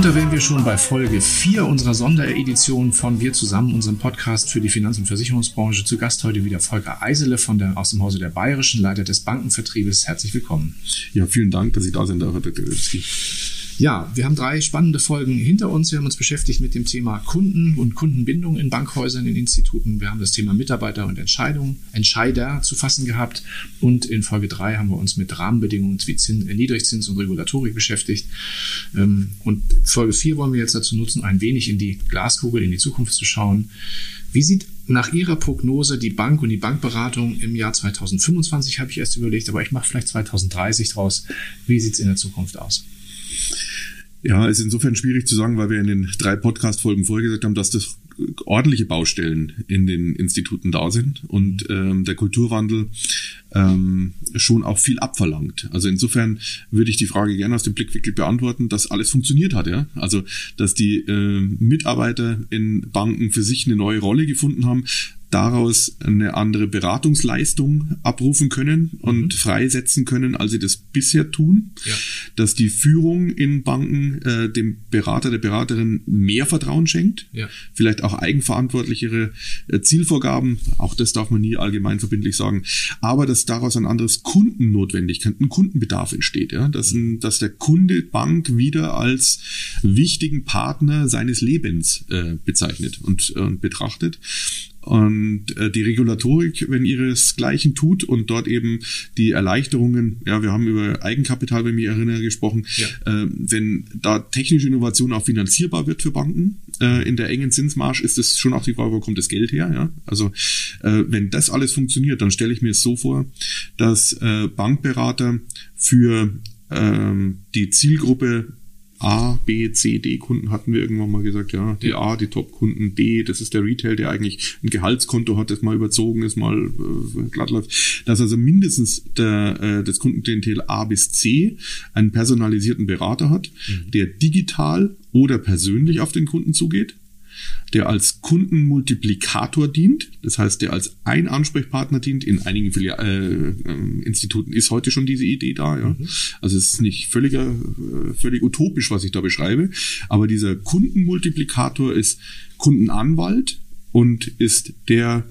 Und da wären wir schon bei Folge 4 unserer Sonderedition von Wir zusammen, unserem Podcast für die Finanz- und Versicherungsbranche. Zu Gast heute wieder Volker Eisele von der, aus dem Hause der Bayerischen, Leiter des Bankenvertriebes. Herzlich willkommen. Ja, vielen Dank, dass ich da sein darf, Herr Dr. Grewski. Ja, wir haben drei spannende Folgen hinter uns. Wir haben uns beschäftigt mit dem Thema Kunden und Kundenbindung in Bankhäusern, in Instituten. Wir haben das Thema Mitarbeiter und Entscheidungen, Entscheider zu fassen gehabt. Und in Folge drei haben wir uns mit Rahmenbedingungen wie Zins, äh, Niedrigzins und Regulatorik beschäftigt. Ähm, und Folge vier wollen wir jetzt dazu nutzen, ein wenig in die Glaskugel, in die Zukunft zu schauen. Wie sieht nach Ihrer Prognose die Bank und die Bankberatung im Jahr 2025, habe ich erst überlegt, aber ich mache vielleicht 2030 draus. Wie sieht es in der Zukunft aus? Ja, ist insofern schwierig zu sagen, weil wir in den drei Podcast-Folgen vorher gesagt haben, dass das ordentliche Baustellen in den Instituten da sind und ähm, der Kulturwandel ähm, schon auch viel abverlangt. Also insofern würde ich die Frage gerne aus dem Blickwinkel beantworten, dass alles funktioniert hat. Ja? Also dass die äh, Mitarbeiter in Banken für sich eine neue Rolle gefunden haben, daraus eine andere Beratungsleistung abrufen können und mhm. freisetzen können, als sie das bisher tun. Ja. Dass die Führung in Banken äh, dem Berater, der Beraterin mehr Vertrauen schenkt. Ja. Vielleicht auch eigenverantwortlichere äh, Zielvorgaben. Auch das darf man nie allgemein verbindlich sagen. Aber dass daraus ein anderes Kundennotwendigkeit, ein Kundenbedarf entsteht. Ja? Dass, ein, dass der Kunde Bank wieder als wichtigen Partner seines Lebens äh, bezeichnet und, und betrachtet und äh, die Regulatorik, wenn ihresgleichen tut und dort eben die Erleichterungen, ja, wir haben über Eigenkapital, wenn ich mich erinnere, gesprochen, ja. äh, wenn da technische Innovation auch finanzierbar wird für Banken, äh, in der engen Zinsmarsch ist es schon auch die Frage, wo kommt das Geld her, ja? Also äh, wenn das alles funktioniert, dann stelle ich mir es so vor, dass äh, Bankberater für ähm, die Zielgruppe A, B, C, D Kunden hatten wir irgendwann mal gesagt, ja, die A, die Top-Kunden, B, das ist der Retail, der eigentlich ein Gehaltskonto hat, das mal überzogen ist, mal äh, glatt läuft, dass also mindestens der, äh, das Kundenklientel A bis C einen personalisierten Berater hat, mhm. der digital oder persönlich auf den Kunden zugeht der als Kundenmultiplikator dient, das heißt, der als ein Ansprechpartner dient. In einigen Filia äh, äh, Instituten ist heute schon diese Idee da. Ja? Mhm. Also es ist nicht völliger, äh, völlig utopisch, was ich da beschreibe, aber dieser Kundenmultiplikator ist Kundenanwalt und ist der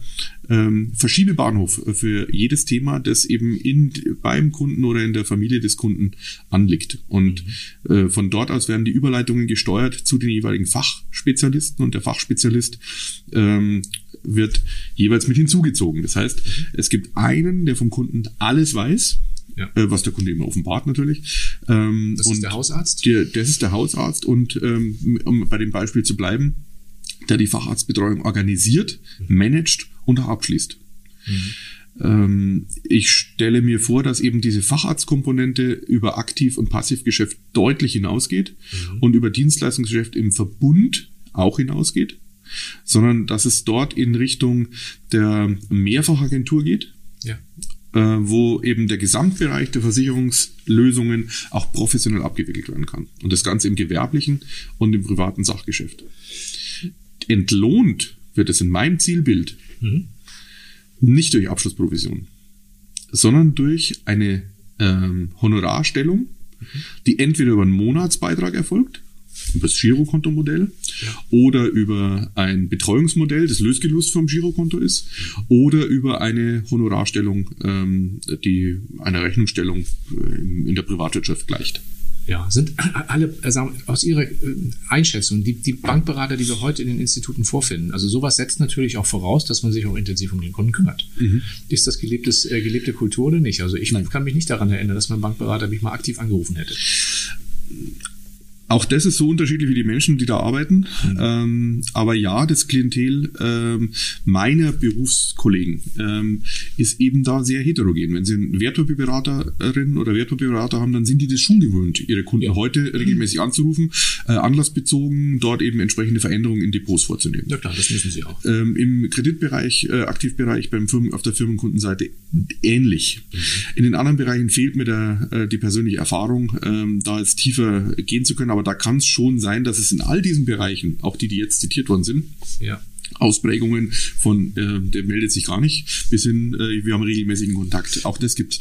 ähm, Verschiebebahnhof für jedes Thema, das eben in, beim Kunden oder in der Familie des Kunden anliegt. Und mhm. äh, von dort aus werden die Überleitungen gesteuert zu den jeweiligen Fachspezialisten und der Fachspezialist ähm, wird jeweils mit hinzugezogen. Das heißt, es gibt einen, der vom Kunden alles weiß, ja. äh, was der Kunde immer offenbart natürlich. Ähm, das ist der Hausarzt? Der, das ist der Hausarzt und ähm, um bei dem Beispiel zu bleiben, der die Facharztbetreuung organisiert, managt und auch abschließt. Mhm. Ich stelle mir vor, dass eben diese Facharztkomponente über Aktiv- und Passivgeschäft deutlich hinausgeht mhm. und über Dienstleistungsgeschäft im Verbund auch hinausgeht, sondern dass es dort in Richtung der Mehrfachagentur geht. Ja äh, wo eben der Gesamtbereich der Versicherungslösungen auch professionell abgewickelt werden kann. Und das Ganze im gewerblichen und im privaten Sachgeschäft. Entlohnt wird es in meinem Zielbild mhm. nicht durch Abschlussprovision, sondern durch eine ähm, Honorarstellung, mhm. die entweder über einen Monatsbeitrag erfolgt, über das Girokontomodell ja. oder über ein Betreuungsmodell, das Lösgelust vom Girokonto ist, oder über eine Honorarstellung, ähm, die einer Rechnungsstellung äh, in der Privatwirtschaft gleicht. Ja, sind alle, also aus Ihrer äh, Einschätzung, die, die Bankberater, die wir heute in den Instituten vorfinden, also sowas setzt natürlich auch voraus, dass man sich auch intensiv um den Kunden kümmert. Mhm. Ist das gelebtes, äh, gelebte Kultur oder nicht? Also ich Nein. kann mich nicht daran erinnern, dass mein Bankberater mich mal aktiv angerufen hätte. Auch das ist so unterschiedlich wie die Menschen, die da arbeiten. Mhm. Ähm, aber ja, das Klientel ähm, meiner Berufskollegen ähm, ist eben da sehr heterogen. Wenn Sie einen Wertpapierberaterin oder Wertpapierberater haben, dann sind die das schon gewöhnt, ihre Kunden ja. heute regelmäßig anzurufen, äh, anlassbezogen, dort eben entsprechende Veränderungen in Depots vorzunehmen. Ja klar, das müssen Sie auch. Ähm, Im Kreditbereich, äh, Aktivbereich beim Firmen, auf der Firmenkundenseite ähnlich. Mhm. In den anderen Bereichen fehlt mir der, äh, die persönliche Erfahrung, ähm, da jetzt tiefer gehen zu können. Aber da kann es schon sein, dass es in all diesen Bereichen, auch die, die jetzt zitiert worden sind, ja. Ausprägungen von, äh, der meldet sich gar nicht, bis hin, äh, wir haben regelmäßigen Kontakt. Auch das gibt's.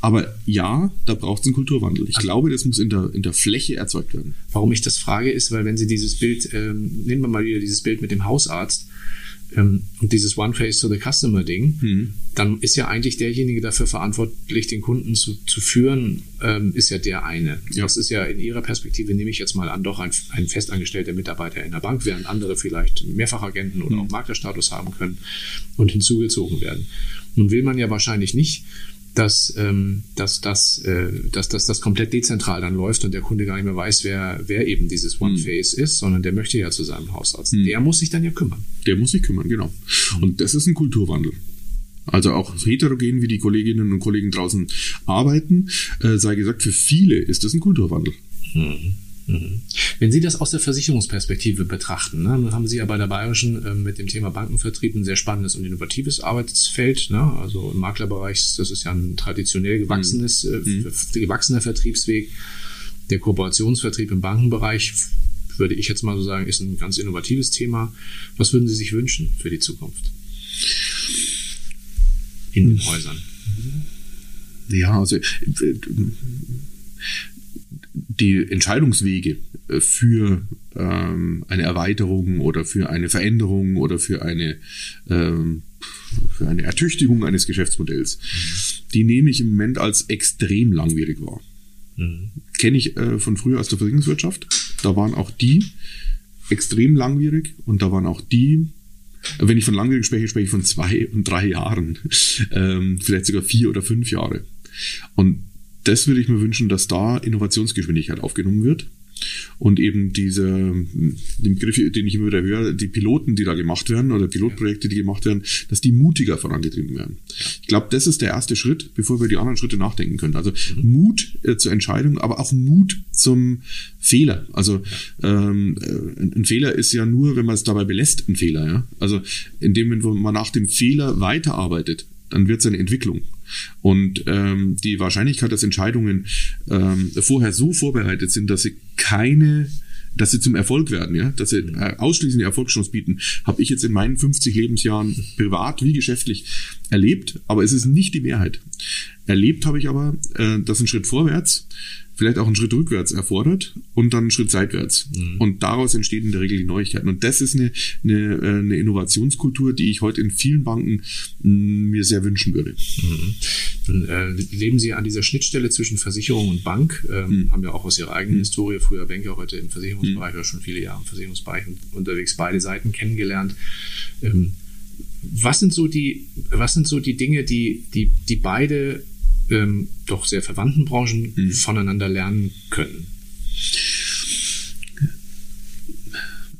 Aber ja, da braucht es einen Kulturwandel. Ich also, glaube, das muss in der, in der Fläche erzeugt werden. Warum ich das frage, ist, weil wenn Sie dieses Bild, ähm, nehmen wir mal wieder dieses Bild mit dem Hausarzt, ähm, und dieses One Face to the Customer Ding, mhm. dann ist ja eigentlich derjenige dafür verantwortlich, den Kunden zu, zu führen, ähm, ist ja der eine. Ja. Das ist ja in Ihrer Perspektive, nehme ich jetzt mal an, doch ein, ein festangestellter Mitarbeiter in der Bank, während andere vielleicht Mehrfachagenten oder mhm. auch Maklerstatus haben können und hinzugezogen werden. Nun will man ja wahrscheinlich nicht, dass, ähm, dass, dass, äh, dass, dass das komplett dezentral dann läuft und der Kunde gar nicht mehr weiß, wer, wer eben dieses One-Face mhm. ist, sondern der möchte ja zu seinem Hausarzt. Mhm. Der muss sich dann ja kümmern. Der muss sich kümmern, genau. Und das ist ein Kulturwandel. Also auch heterogen, wie die Kolleginnen und Kollegen draußen arbeiten, äh, sei gesagt, für viele ist das ein Kulturwandel. Mhm. Mhm. Wenn Sie das aus der Versicherungsperspektive betrachten, ne, dann haben Sie ja bei der Bayerischen äh, mit dem Thema Bankenvertrieb ein sehr spannendes und innovatives Arbeitsfeld. Ne? Also im Maklerbereich, das ist ja ein traditionell gewachsenes, äh, mhm. äh, gewachsener Vertriebsweg. Der Kooperationsvertrieb im Bankenbereich, würde ich jetzt mal so sagen, ist ein ganz innovatives Thema. Was würden Sie sich wünschen für die Zukunft? In den Häusern. Ja, also äh, die Entscheidungswege äh, für ähm, eine Erweiterung oder für eine Veränderung oder für eine, ähm, für eine Ertüchtigung eines Geschäftsmodells, mhm. die nehme ich im Moment als extrem langwierig wahr. Mhm. Kenne ich äh, von früher aus der Versicherungswirtschaft. Da waren auch die extrem langwierig und da waren auch die, wenn ich von langwierig spreche, spreche ich von zwei und drei Jahren, ähm, vielleicht sogar vier oder fünf Jahre. Und das würde ich mir wünschen, dass da Innovationsgeschwindigkeit aufgenommen wird. Und eben diese, den Begriff, den ich immer wieder höre, die Piloten, die da gemacht werden oder Pilotprojekte, die gemacht werden, dass die mutiger vorangetrieben werden. Ich glaube, das ist der erste Schritt, bevor wir die anderen Schritte nachdenken können. Also mhm. Mut äh, zur Entscheidung, aber auch Mut zum Fehler. Also ähm, äh, ein Fehler ist ja nur, wenn man es dabei belässt, ein Fehler. Ja? Also in dem Moment, wo man nach dem Fehler weiterarbeitet, dann wird es eine Entwicklung. Und ähm, die Wahrscheinlichkeit, dass Entscheidungen ähm, vorher so vorbereitet sind, dass sie keine dass sie zum Erfolg werden, ja, dass sie äh, ausschließlich Erfolgschancen bieten, habe ich jetzt in meinen 50 Lebensjahren privat wie geschäftlich erlebt, aber es ist nicht die Mehrheit. Erlebt habe ich aber, äh, dass ein Schritt vorwärts vielleicht auch einen Schritt rückwärts erfordert und dann einen Schritt seitwärts. Mhm. Und daraus entstehen in der Regel die Neuigkeiten. Und das ist eine, eine, äh, eine Innovationskultur, die ich heute in vielen Banken mm, mir sehr wünschen würde. Mhm. Dann äh, leben Sie an dieser Schnittstelle zwischen Versicherung und Bank, ähm, mhm. haben ja auch aus Ihrer eigenen mhm. Historie, früher Banker, heute im Versicherungsbereich mhm. oder schon viele Jahre im Versicherungsbereich unterwegs, beide Seiten kennengelernt. Ähm, was sind so die, was sind so die Dinge, die, die, die beide ähm, doch sehr verwandten Branchen mhm. voneinander lernen können?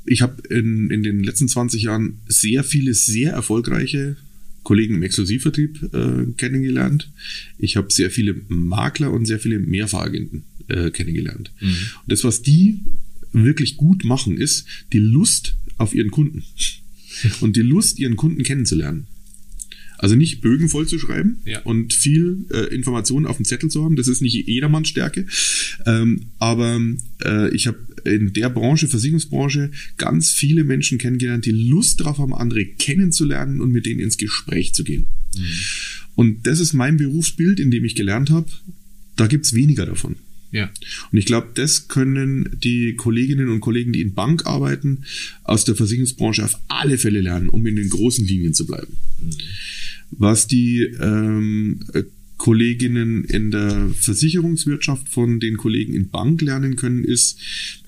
Ich habe in, in den letzten 20 Jahren sehr viele sehr erfolgreiche Kollegen im Exklusivvertrieb äh, kennengelernt. Ich habe sehr viele Makler und sehr viele Mehrfachagenten äh, kennengelernt. Mhm. Und das, was die wirklich gut machen, ist die Lust auf ihren Kunden und die Lust, ihren Kunden kennenzulernen. Also nicht Bögen vollzuschreiben ja. und viel äh, Informationen auf dem Zettel zu haben. Das ist nicht jedermanns Stärke. Ähm, aber äh, ich habe in der Branche, Versicherungsbranche, ganz viele Menschen kennengelernt, die Lust darauf haben, andere kennenzulernen und mit denen ins Gespräch zu gehen. Mhm. Und das ist mein Berufsbild, in dem ich gelernt habe. Da gibt's weniger davon. Ja. Und ich glaube, das können die Kolleginnen und Kollegen, die in Bank arbeiten, aus der Versicherungsbranche auf alle Fälle lernen, um in den großen Linien zu bleiben. Mhm. Was die ähm, Kolleginnen in der Versicherungswirtschaft von den Kollegen in Bank lernen können, ist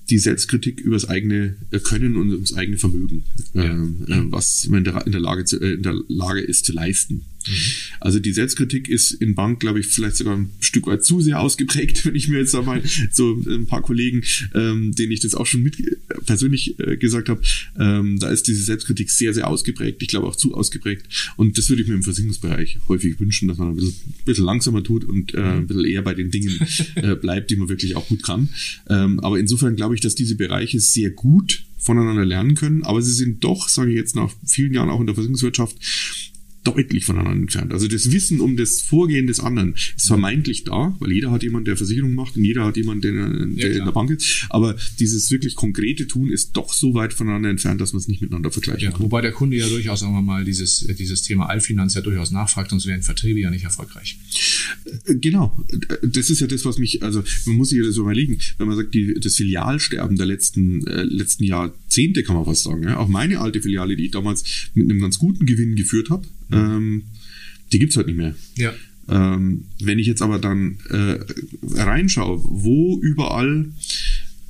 die Selbstkritik über das eigene Können und das eigene Vermögen, ja. Ähm, äh, was man in der, in der, Lage zu, äh, in der Lage ist zu leisten. Mhm. Also die Selbstkritik ist in Bank, glaube ich, vielleicht sogar ein Stück weit zu sehr ausgeprägt, wenn ich mir jetzt einmal so ein paar Kollegen, ähm, denen ich das auch schon mit äh, persönlich äh, gesagt habe, ähm, da ist diese Selbstkritik sehr, sehr ausgeprägt. Ich glaube auch zu ausgeprägt. Und das würde ich mir im Versicherungsbereich häufig wünschen, dass man ein bisschen, ein bisschen langsamer tut und äh, ein bisschen eher bei den Dingen äh, bleibt, die man wirklich auch gut kann. Ähm, aber insofern glaube ich, dass diese Bereiche sehr gut voneinander lernen können, aber sie sind doch, sage ich jetzt nach vielen Jahren auch in der Versicherungswirtschaft, deutlich voneinander entfernt. Also das Wissen um das Vorgehen des anderen ist vermeintlich da, weil jeder hat jemanden, der Versicherung macht und jeder hat jemanden, der, der ja, in der Bank ist. Aber dieses wirklich konkrete Tun ist doch so weit voneinander entfernt, dass man es nicht miteinander vergleichen ja, kann. Wobei der Kunde ja durchaus, sagen wir mal, dieses, dieses Thema Allfinanz ja durchaus nachfragt, sonst wären Vertriebe ja nicht erfolgreich. Äh, genau. Das ist ja das, was mich, also man muss sich ja das überlegen, wenn man sagt, die, das Filialsterben der letzten, äh, letzten Jahrzehnte, kann man fast sagen. Ja? Auch meine alte Filiale, die ich damals mit einem ganz guten Gewinn geführt habe, ähm, die gibt's heute nicht mehr. Ja. Ähm, wenn ich jetzt aber dann äh, reinschaue, wo überall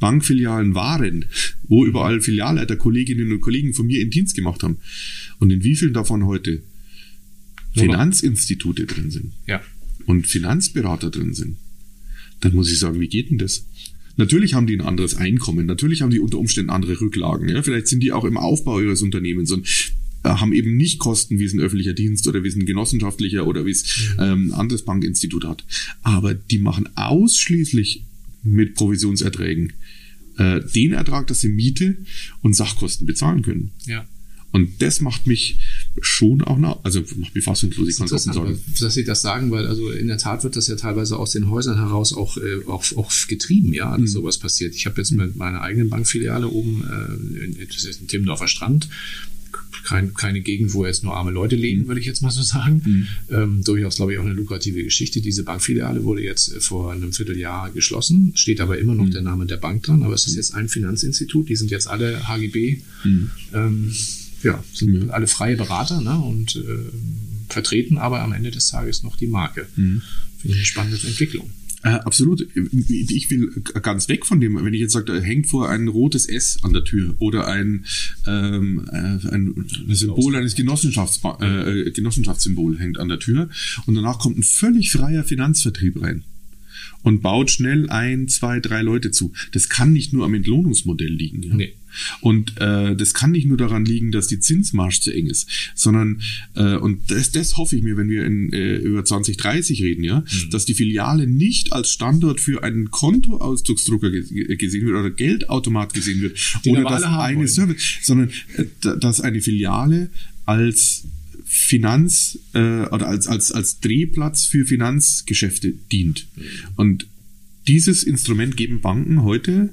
Bankfilialen waren, wo überall Filialleiter, Kolleginnen und Kollegen von mir in Dienst gemacht haben und in wie vielen davon heute Finanzinstitute drin sind ja. und Finanzberater drin sind, dann muss ich sagen, wie geht denn das? Natürlich haben die ein anderes Einkommen, natürlich haben die unter Umständen andere Rücklagen. Ja? Vielleicht sind die auch im Aufbau ihres Unternehmens und äh, haben eben nicht Kosten, wie es ein öffentlicher Dienst oder wie es ein genossenschaftlicher oder wie es mhm. ähm, ein anderes Bankinstitut hat. Aber die machen ausschließlich mit Provisionserträgen äh, den Ertrag, dass sie Miete und Sachkosten bezahlen können. Ja. Und das macht mich schon auch nach, also macht mich fassungslos, ich kann es offen sagen. Dass Sie das sagen, weil also in der Tat wird das ja teilweise aus den Häusern heraus auch, äh, auch, auch getrieben, ja, dass mhm. sowas passiert. Ich habe jetzt mit meiner eigenen Bankfiliale oben, äh, in, ist in Timmendorfer Strand, kein, keine Gegend, wo jetzt nur arme Leute leben, mhm. würde ich jetzt mal so sagen. Mhm. Ähm, durchaus, glaube ich, auch eine lukrative Geschichte. Diese Bankfiliale wurde jetzt vor einem Vierteljahr geschlossen, steht aber immer noch mhm. der Name der Bank dran, aber es ist jetzt ein Finanzinstitut, die sind jetzt alle HGB. Mhm. Ähm, ja, sind mhm. alle freie Berater ne, und äh, vertreten aber am Ende des Tages noch die Marke. Mhm. Finde ich eine spannende Entwicklung. Äh, absolut. Ich will ganz weg von dem, wenn ich jetzt sage, hängt vor ein rotes S an der Tür oder ein, ähm, äh, ein Symbol eines Genossenschafts, äh, Genossenschaftssymbol hängt an der Tür und danach kommt ein völlig freier Finanzvertrieb rein und baut schnell ein, zwei, drei Leute zu. Das kann nicht nur am Entlohnungsmodell liegen. Ja? Nee. Und äh, das kann nicht nur daran liegen, dass die Zinsmarsch zu eng ist, sondern äh, und das, das hoffe ich mir, wenn wir in, äh, über 2030 reden, ja, mhm. dass die Filiale nicht als Standort für einen Kontoausdrucksdrucker gesehen wird oder Geldautomat gesehen wird Den oder das eine Service, sondern äh, dass eine Filiale als Finanz äh, oder als, als, als Drehplatz für Finanzgeschäfte dient. Und dieses Instrument geben Banken heute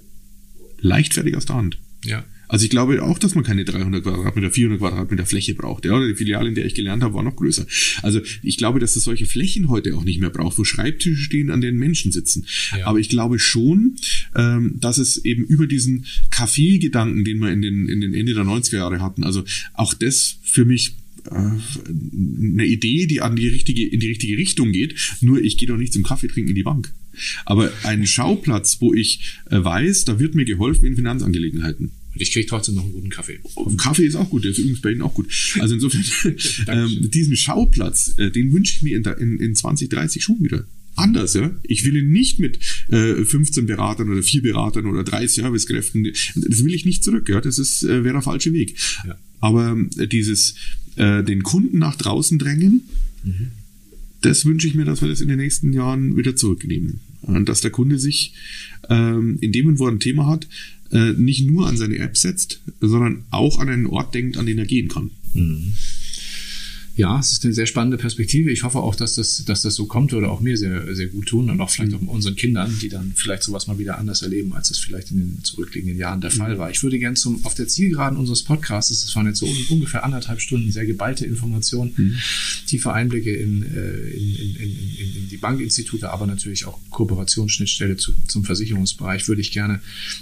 leichtfertig aus der Hand. Ja. Also ich glaube auch, dass man keine 300 Quadratmeter, 400 Quadratmeter Fläche braucht. Ja, die Filiale, in der ich gelernt habe, war noch größer. Also ich glaube, dass es solche Flächen heute auch nicht mehr braucht, wo Schreibtische stehen, an denen Menschen sitzen. Ja. Aber ich glaube schon, ähm, dass es eben über diesen Kaffeegedanken, den wir in den, in den Ende der 90er Jahre hatten, also auch das für mich eine Idee, die an die richtige, in die richtige Richtung geht. Nur ich gehe doch nicht zum Kaffee trinken in die Bank. Aber ein Schauplatz, wo ich äh, weiß, da wird mir geholfen in Finanzangelegenheiten. Und ich kriege trotzdem noch einen guten Kaffee. Und Kaffee ist auch gut, der ist übrigens bei Ihnen auch gut. Also insofern, ähm, diesen Schauplatz, äh, den wünsche ich mir in, in, in 2030 schon wieder anders. Ja? Ich will ihn nicht mit äh, 15 Beratern oder vier Beratern oder drei Servicekräften. Das will ich nicht zurück. Ja? Das ist äh, wäre der falsche Weg. Ja. Aber äh, dieses äh, den Kunden nach draußen drängen, mhm. das wünsche ich mir, dass wir das in den nächsten Jahren wieder zurücknehmen. Und dass der Kunde sich ähm, in dem, wo er ein Thema hat, äh, nicht nur an seine App setzt, sondern auch an einen Ort denkt, an den er gehen kann. Mhm ja, es ist eine sehr spannende Perspektive. Ich hoffe auch, dass das, dass das so kommt oder auch mir sehr, sehr gut tun und auch vielleicht mhm. auch unseren Kindern, die dann vielleicht sowas mal wieder anders erleben, als es vielleicht in den zurückliegenden Jahren der mhm. Fall war. Ich würde gerne zum, auf der Zielgeraden unseres Podcasts, das waren jetzt so ungefähr anderthalb Stunden sehr geballte Informationen, mhm. tiefe Einblicke in, äh, in, in, in, in die Bankinstitute, aber natürlich auch Kooperationsschnittstelle zu, zum Versicherungsbereich, würde ich gerne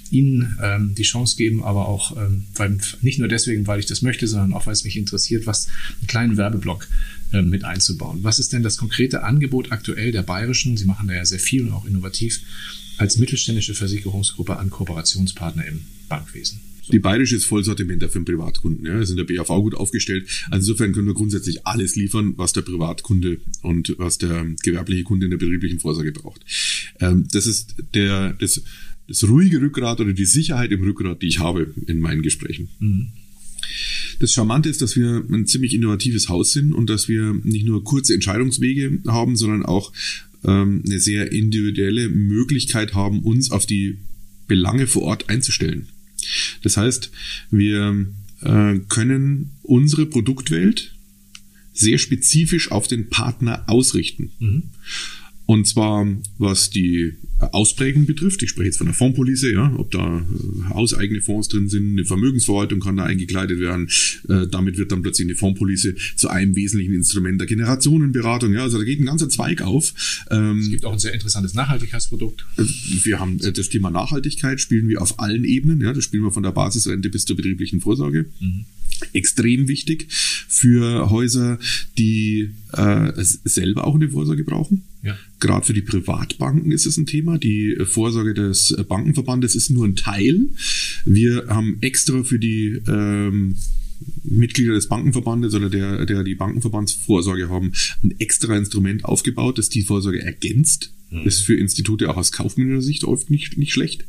Ihnen ähm, die Chance geben, aber auch, ähm, weil, nicht nur deswegen, weil ich das möchte, sondern auch, weil es mich interessiert, was einen kleinen Werbe Werbeblock äh, mit einzubauen. Was ist denn das konkrete Angebot aktuell der Bayerischen, Sie machen da ja sehr viel und auch innovativ, als mittelständische Versicherungsgruppe an Kooperationspartner im Bankwesen? Die Bayerische ist Vollsortimenter für den Privatkunden. Ja. Wir sind der BAV gut aufgestellt. Also insofern können wir grundsätzlich alles liefern, was der Privatkunde und was der gewerbliche Kunde in der betrieblichen Vorsorge braucht. Ähm, das ist der, das, das ruhige Rückgrat oder die Sicherheit im Rückgrat, die ich habe in meinen Gesprächen. Mhm. Das Charmante ist, dass wir ein ziemlich innovatives Haus sind und dass wir nicht nur kurze Entscheidungswege haben, sondern auch ähm, eine sehr individuelle Möglichkeit haben, uns auf die Belange vor Ort einzustellen. Das heißt, wir äh, können unsere Produktwelt sehr spezifisch auf den Partner ausrichten. Mhm. Und zwar, was die Ausprägung betrifft. Ich spreche jetzt von der Fondspolice, ja, ob da äh, hauseigene Fonds drin sind, eine Vermögensverwaltung kann da eingekleidet werden. Äh, damit wird dann plötzlich eine Fondspolice zu einem wesentlichen Instrument der Generationenberatung. Ja, also da geht ein ganzer Zweig auf. Ähm, es gibt auch ein sehr interessantes Nachhaltigkeitsprodukt. Äh, wir haben äh, das Thema Nachhaltigkeit spielen wir auf allen Ebenen. Ja, das spielen wir von der Basisrente bis zur betrieblichen Vorsorge. Mhm extrem wichtig für Häuser, die äh, selber auch eine Vorsorge brauchen. Ja. Gerade für die Privatbanken ist es ein Thema. Die Vorsorge des Bankenverbandes ist nur ein Teil. Wir haben extra für die ähm, Mitglieder des Bankenverbandes oder der, der die Bankenverbandsvorsorge haben, ein extra Instrument aufgebaut, das die Vorsorge ergänzt. Mhm. Ist für Institute auch aus kaufmännischer Sicht oft nicht, nicht schlecht,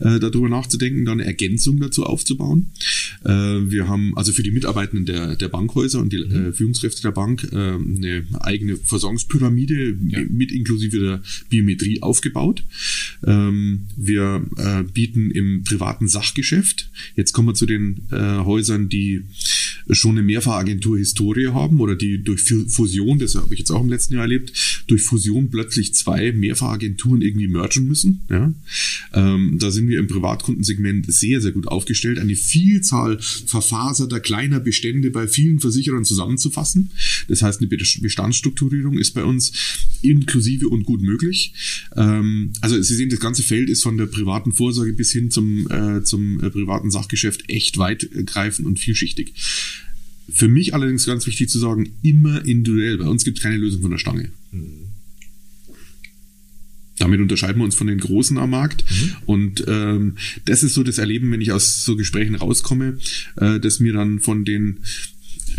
äh, darüber nachzudenken, da eine Ergänzung dazu aufzubauen. Äh, wir haben also für die Mitarbeitenden der, der Bankhäuser und die mhm. äh, Führungskräfte der Bank äh, eine eigene Versorgungspyramide ja. mit inklusive der Biometrie aufgebaut. Ähm, wir äh, bieten im privaten Sachgeschäft, jetzt kommen wir zu den äh, Häusern, die schon eine Mehrfachagentur-Historie haben oder die durch Fusion, das habe ich jetzt auch im letzten Jahr erlebt, durch Fusion plötzlich zwei Mehrfachagenturen irgendwie mergen müssen. Ja? Ähm, da sind wir im Privatkundensegment sehr, sehr gut aufgestellt, eine Vielzahl verfaserter kleiner Bestände bei vielen Versicherern zusammenzufassen. Das heißt, eine Bestandsstrukturierung ist bei uns inklusive und gut möglich. Ähm, also Sie sehen, das ganze Feld ist von der privaten Vorsorge bis hin zum, äh, zum äh, privaten Sachgeschäft echt weitgreifend und vielschichtig. Für mich allerdings ganz wichtig zu sagen, immer individuell. Bei uns gibt es keine Lösung von der Stange. Mhm. Damit unterscheiden wir uns von den Großen am Markt. Mhm. Und ähm, das ist so das Erleben, wenn ich aus so Gesprächen rauskomme, äh, dass mir dann von den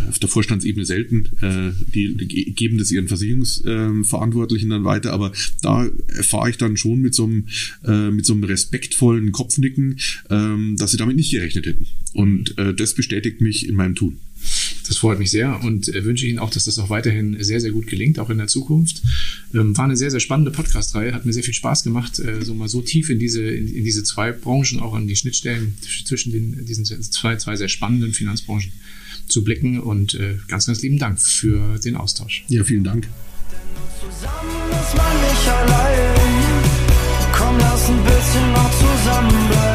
auf der Vorstandsebene selten, äh, die, die geben das ihren Versicherungsverantwortlichen äh, dann weiter, aber da erfahre ich dann schon mit so einem, äh, mit so einem respektvollen Kopfnicken, äh, dass sie damit nicht gerechnet hätten. Und äh, das bestätigt mich in meinem Tun. Das freut mich sehr und äh, wünsche Ihnen auch, dass das auch weiterhin sehr, sehr gut gelingt, auch in der Zukunft. Ähm, war eine sehr, sehr spannende Podcast-Reihe, hat mir sehr viel Spaß gemacht, äh, so mal so tief in diese, in, in diese zwei Branchen, auch an die Schnittstellen zwischen den, diesen zwei, zwei sehr spannenden Finanzbranchen zu blicken und äh, ganz, ganz lieben Dank für den Austausch. Ja, vielen Dank. Zusammen ist man nicht allein. Komm, lass ein bisschen noch zusammen